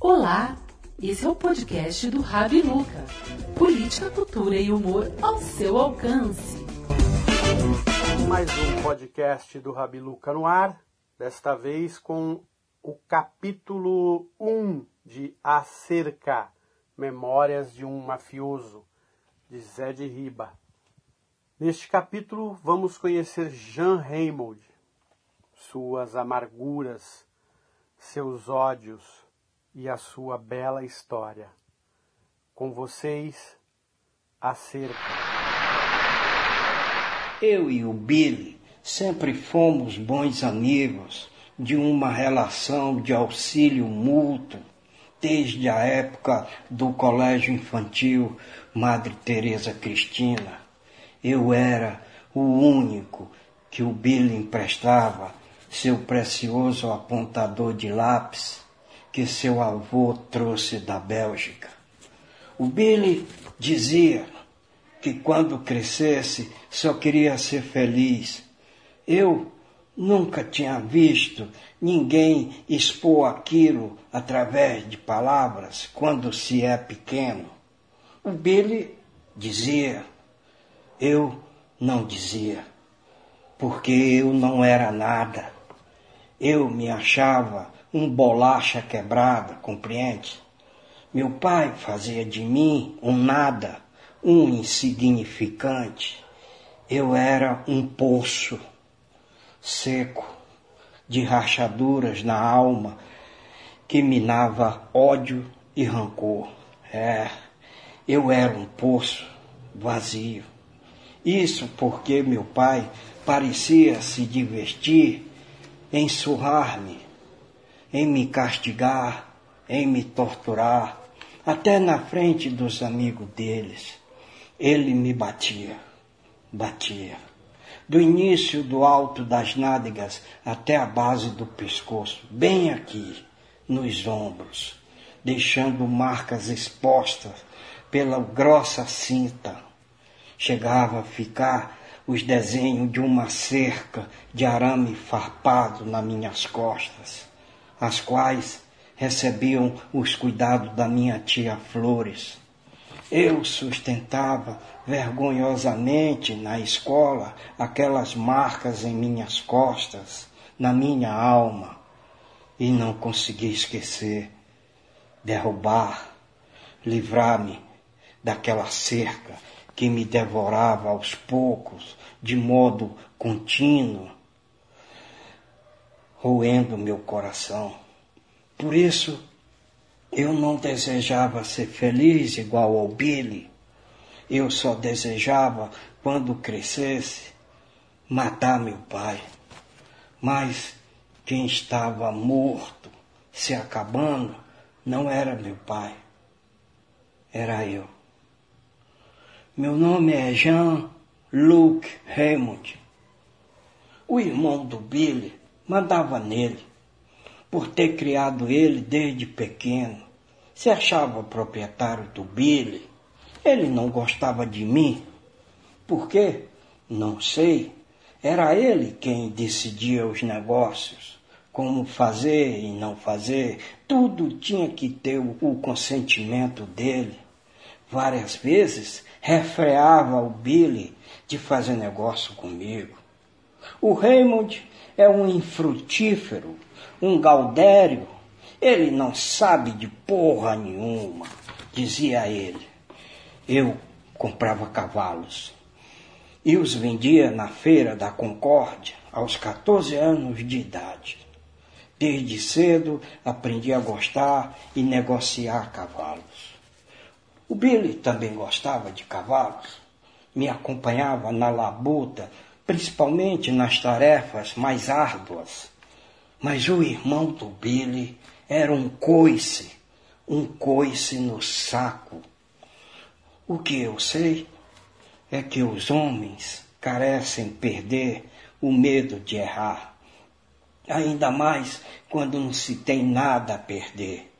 Olá, esse é o podcast do Rabi Luca. Política, cultura e humor ao seu alcance. Mais um podcast do Rabi Luca no ar, desta vez com o capítulo 1 de Acerca, Memórias de um Mafioso, de Zé de Riba. Neste capítulo vamos conhecer Jean Raymond, suas amarguras, seus ódios e a sua bela história. Com vocês, Acerca. Eu e o Billy sempre fomos bons amigos de uma relação de auxílio mútuo desde a época do colégio infantil Madre Teresa Cristina. Eu era o único que o Billy emprestava seu precioso apontador de lápis que seu avô trouxe da Bélgica. O Billy dizia que quando crescesse só queria ser feliz. Eu nunca tinha visto ninguém expor aquilo através de palavras quando se é pequeno. O Billy dizia, eu não dizia, porque eu não era nada. Eu me achava um bolacha quebrada, compreende? Meu pai fazia de mim um nada, um insignificante. Eu era um poço seco de rachaduras na alma que minava ódio e rancor. É, eu era um poço vazio. Isso porque meu pai parecia se divertir em surrar-me, em me castigar, em me torturar, até na frente dos amigos deles. Ele me batia, batia. Do início do alto das nádegas até a base do pescoço, bem aqui, nos ombros, deixando marcas expostas pela grossa cinta. Chegava a ficar os desenhos de uma cerca de arame farpado nas minhas costas, as quais recebiam os cuidados da minha tia Flores. Eu sustentava vergonhosamente na escola aquelas marcas em minhas costas, na minha alma, e não consegui esquecer, derrubar, livrar-me daquela cerca que me devorava aos poucos, de modo contínuo, roendo meu coração. Por isso, eu não desejava ser feliz igual ao Billy. Eu só desejava, quando crescesse, matar meu pai. Mas quem estava morto, se acabando, não era meu pai, era eu. Meu nome é Jean-Luc Raymond. O irmão do Billy mandava nele, por ter criado ele desde pequeno. Se achava proprietário do Billy. Ele não gostava de mim. Por quê? Não sei. Era ele quem decidia os negócios como fazer e não fazer, tudo tinha que ter o consentimento dele. Várias vezes refreava o Billy de fazer negócio comigo. O Raymond é um infrutífero, um gaudério. Ele não sabe de porra nenhuma, dizia ele. Eu comprava cavalos e os vendia na feira da Concórdia aos 14 anos de idade. Desde cedo aprendi a gostar e negociar cavalos. O Billy também gostava de cavalos. Me acompanhava na labuta, principalmente nas tarefas mais árduas. Mas o irmão do Billy era um coice, um coice no saco. O que eu sei é que os homens carecem perder o medo de errar ainda mais quando não se tem nada a perder.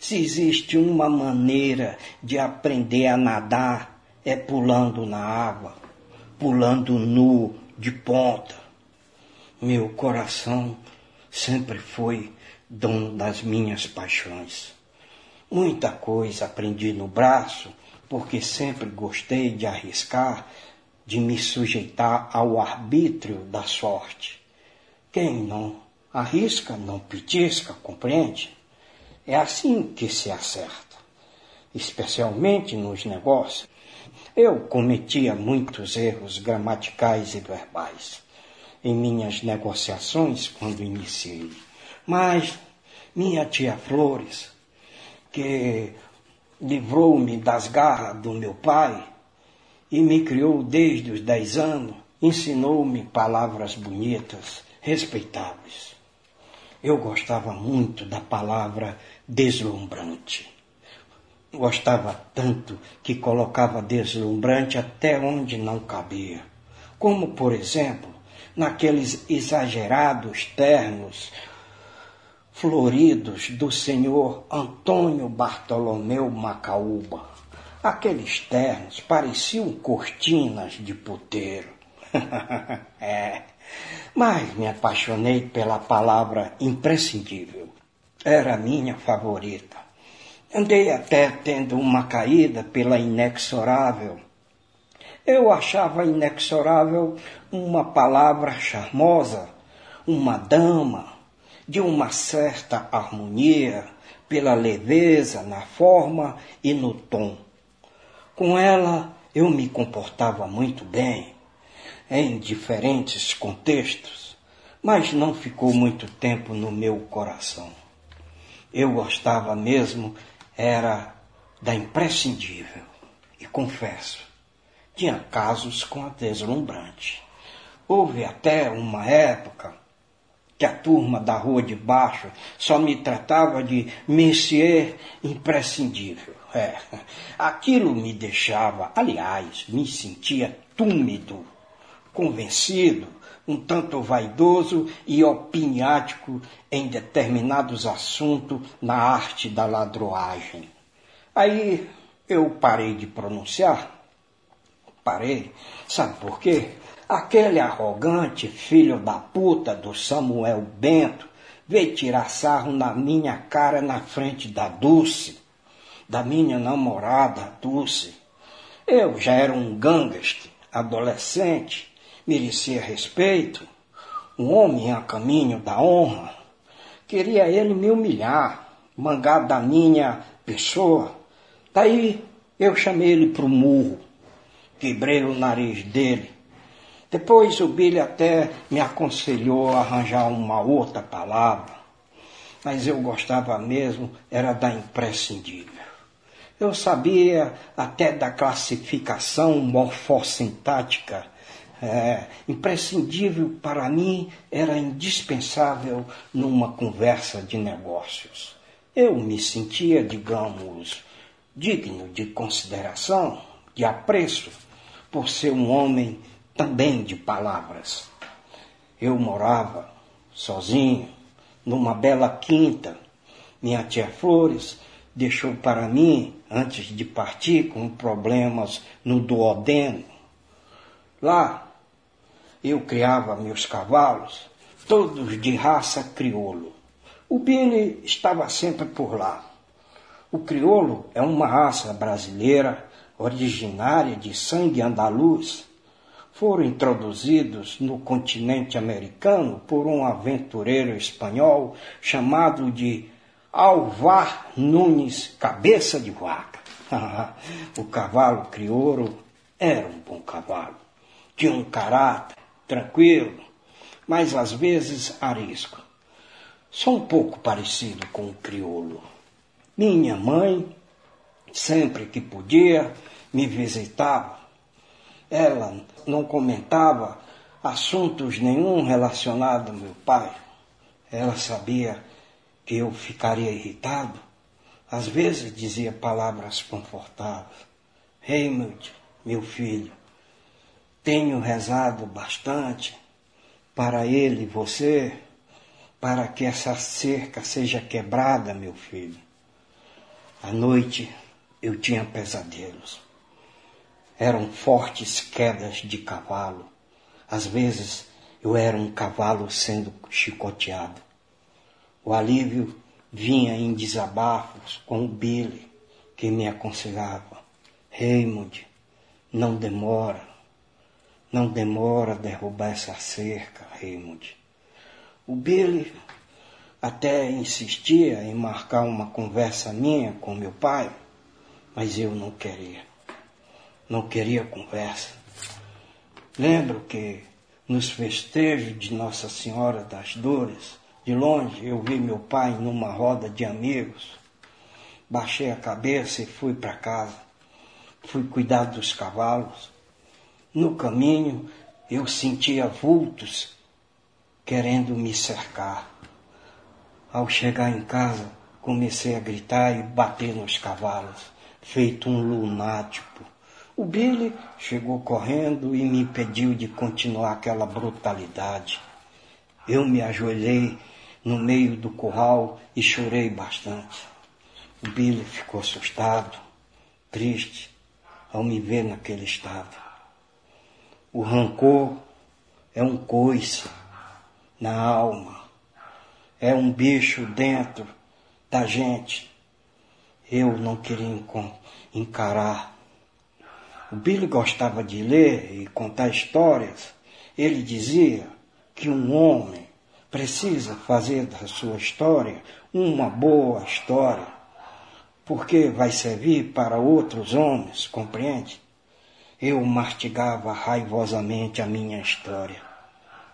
Se existe uma maneira de aprender a nadar, é pulando na água, pulando nu, de ponta. Meu coração sempre foi dom das minhas paixões. Muita coisa aprendi no braço, porque sempre gostei de arriscar, de me sujeitar ao arbítrio da sorte. Quem não arrisca, não petisca, compreende? É assim que se acerta, especialmente nos negócios. Eu cometia muitos erros gramaticais e verbais em minhas negociações quando iniciei. Mas minha tia Flores, que livrou-me das garras do meu pai e me criou desde os dez anos, ensinou-me palavras bonitas, respeitáveis. Eu gostava muito da palavra deslumbrante. Gostava tanto que colocava deslumbrante até onde não cabia. Como, por exemplo, naqueles exagerados ternos floridos do senhor Antônio Bartolomeu Macaúba. Aqueles ternos pareciam cortinas de puteiro. é. Mas me apaixonei pela palavra imprescindível. Era a minha favorita. Andei até tendo uma caída pela inexorável. Eu achava inexorável uma palavra charmosa, uma dama, de uma certa harmonia, pela leveza na forma e no tom. Com ela eu me comportava muito bem, em diferentes contextos, mas não ficou muito tempo no meu coração. Eu gostava mesmo era da imprescindível, e confesso, tinha casos com a deslumbrante. Houve até uma época que a turma da rua de baixo só me tratava de Monsieur imprescindível. É, aquilo me deixava, aliás, me sentia túmido, convencido, um tanto vaidoso e opiniático em determinados assuntos na arte da ladroagem. Aí eu parei de pronunciar. Parei. Sabe por quê? Aquele arrogante filho da puta do Samuel Bento veio tirar sarro na minha cara na frente da Dulce, da minha namorada Dulce. Eu já era um gangster, adolescente, merecia respeito, um homem a caminho da honra. Queria ele me humilhar, mangar da minha pessoa. Daí eu chamei ele pro murro, quebrei o nariz dele depois o Billy até me aconselhou a arranjar uma outra palavra, mas eu gostava mesmo era da imprescindível. Eu sabia até da classificação morfossintática. É, imprescindível para mim era indispensável numa conversa de negócios. Eu me sentia, digamos, digno de consideração, de apreço, por ser um homem também de palavras. Eu morava sozinho numa bela quinta. Minha tia Flores deixou para mim, antes de partir, com problemas no duodeno. Lá eu criava meus cavalos, todos de raça crioulo. O Billy estava sempre por lá. O crioulo é uma raça brasileira originária de sangue andaluz foram introduzidos no continente americano por um aventureiro espanhol chamado de Alvar Nunes Cabeça de Vaca. o cavalo crioulo era um bom cavalo. Tinha um caráter tranquilo, mas às vezes arisco. Sou um pouco parecido com o crioulo. Minha mãe, sempre que podia, me visitava ela não comentava assuntos nenhum relacionado ao meu pai. Ela sabia que eu ficaria irritado. Às vezes dizia palavras confortáveis. Raymond, meu filho, tenho rezado bastante para ele e você, para que essa cerca seja quebrada, meu filho. À noite eu tinha pesadelos. Eram fortes quedas de cavalo. Às vezes eu era um cavalo sendo chicoteado. O alívio vinha em desabafos com o Billy, que me aconselhava: Raymond, não demora, não demora a derrubar essa cerca, Raymond. O Billy até insistia em marcar uma conversa minha com meu pai, mas eu não queria. Não queria conversa. Lembro que nos festejos de Nossa Senhora das Dores, de longe eu vi meu pai numa roda de amigos. Baixei a cabeça e fui para casa. Fui cuidar dos cavalos. No caminho eu sentia vultos querendo me cercar. Ao chegar em casa, comecei a gritar e bater nos cavalos, feito um lunático. O Billy chegou correndo e me impediu de continuar aquela brutalidade. Eu me ajoelhei no meio do curral e chorei bastante. O Billy ficou assustado, triste, ao me ver naquele estado. O rancor é um coice na alma é um bicho dentro da gente. Eu não queria encarar. O Billy gostava de ler e contar histórias. Ele dizia que um homem precisa fazer da sua história uma boa história, porque vai servir para outros homens, compreende? Eu mastigava raivosamente a minha história,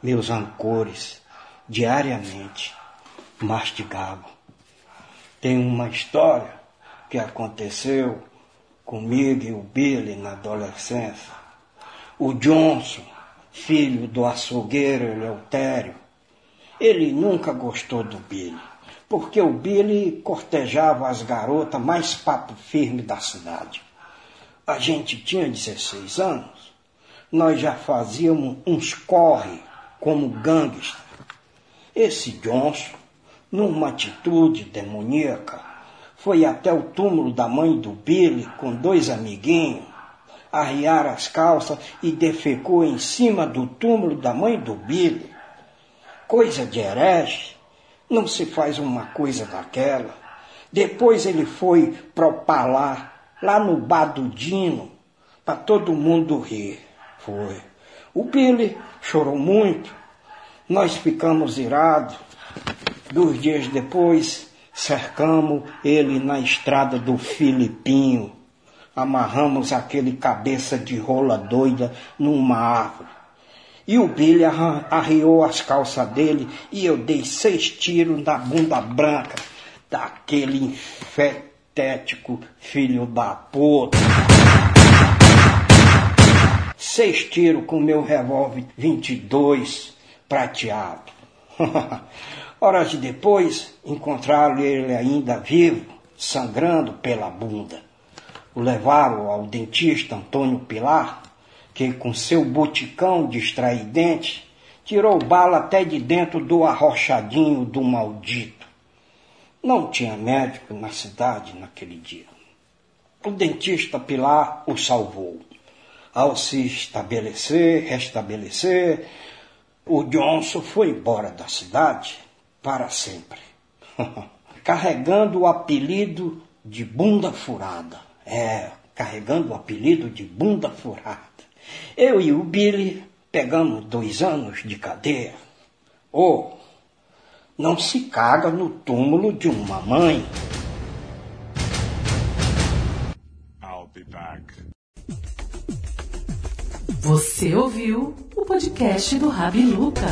meus rancores, diariamente mastigavam. Tem uma história que aconteceu comigo e o Billy na adolescência. O Johnson, filho do açougueiro Eleutério, ele nunca gostou do Billy, porque o Billy cortejava as garotas mais papo firme da cidade. A gente tinha 16 anos, nós já fazíamos uns corre como gangster. Esse Johnson numa atitude demoníaca, foi até o túmulo da mãe do Billy com dois amiguinhos, arriar as calças e defecou em cima do túmulo da mãe do Billy. Coisa de herege, não se faz uma coisa daquela. Depois ele foi propalar lá no bar do Dino, para todo mundo rir. Foi. O Billy chorou muito, nós ficamos irados, Dois dias depois, cercamos ele na estrada do Filipinho. Amarramos aquele cabeça de rola doida numa árvore. E o Billy arriou as calças dele e eu dei seis tiros na bunda branca daquele infetético filho da puta. Seis tiros com meu revólver 22 prateado. Horas depois, encontraram ele ainda vivo, sangrando pela bunda. O levaram ao dentista Antônio Pilar, que com seu boticão de extrair dente, tirou bala até de dentro do arrochadinho do maldito. Não tinha médico na cidade naquele dia. O dentista Pilar o salvou. Ao se estabelecer, restabelecer, o Johnson foi embora da cidade para sempre. carregando o apelido de bunda furada. É, carregando o apelido de bunda furada. Eu e o Billy pegamos dois anos de cadeia. Oh, não se caga no túmulo de uma mãe. I'll be back. Você ouviu o podcast do Rabi Luca.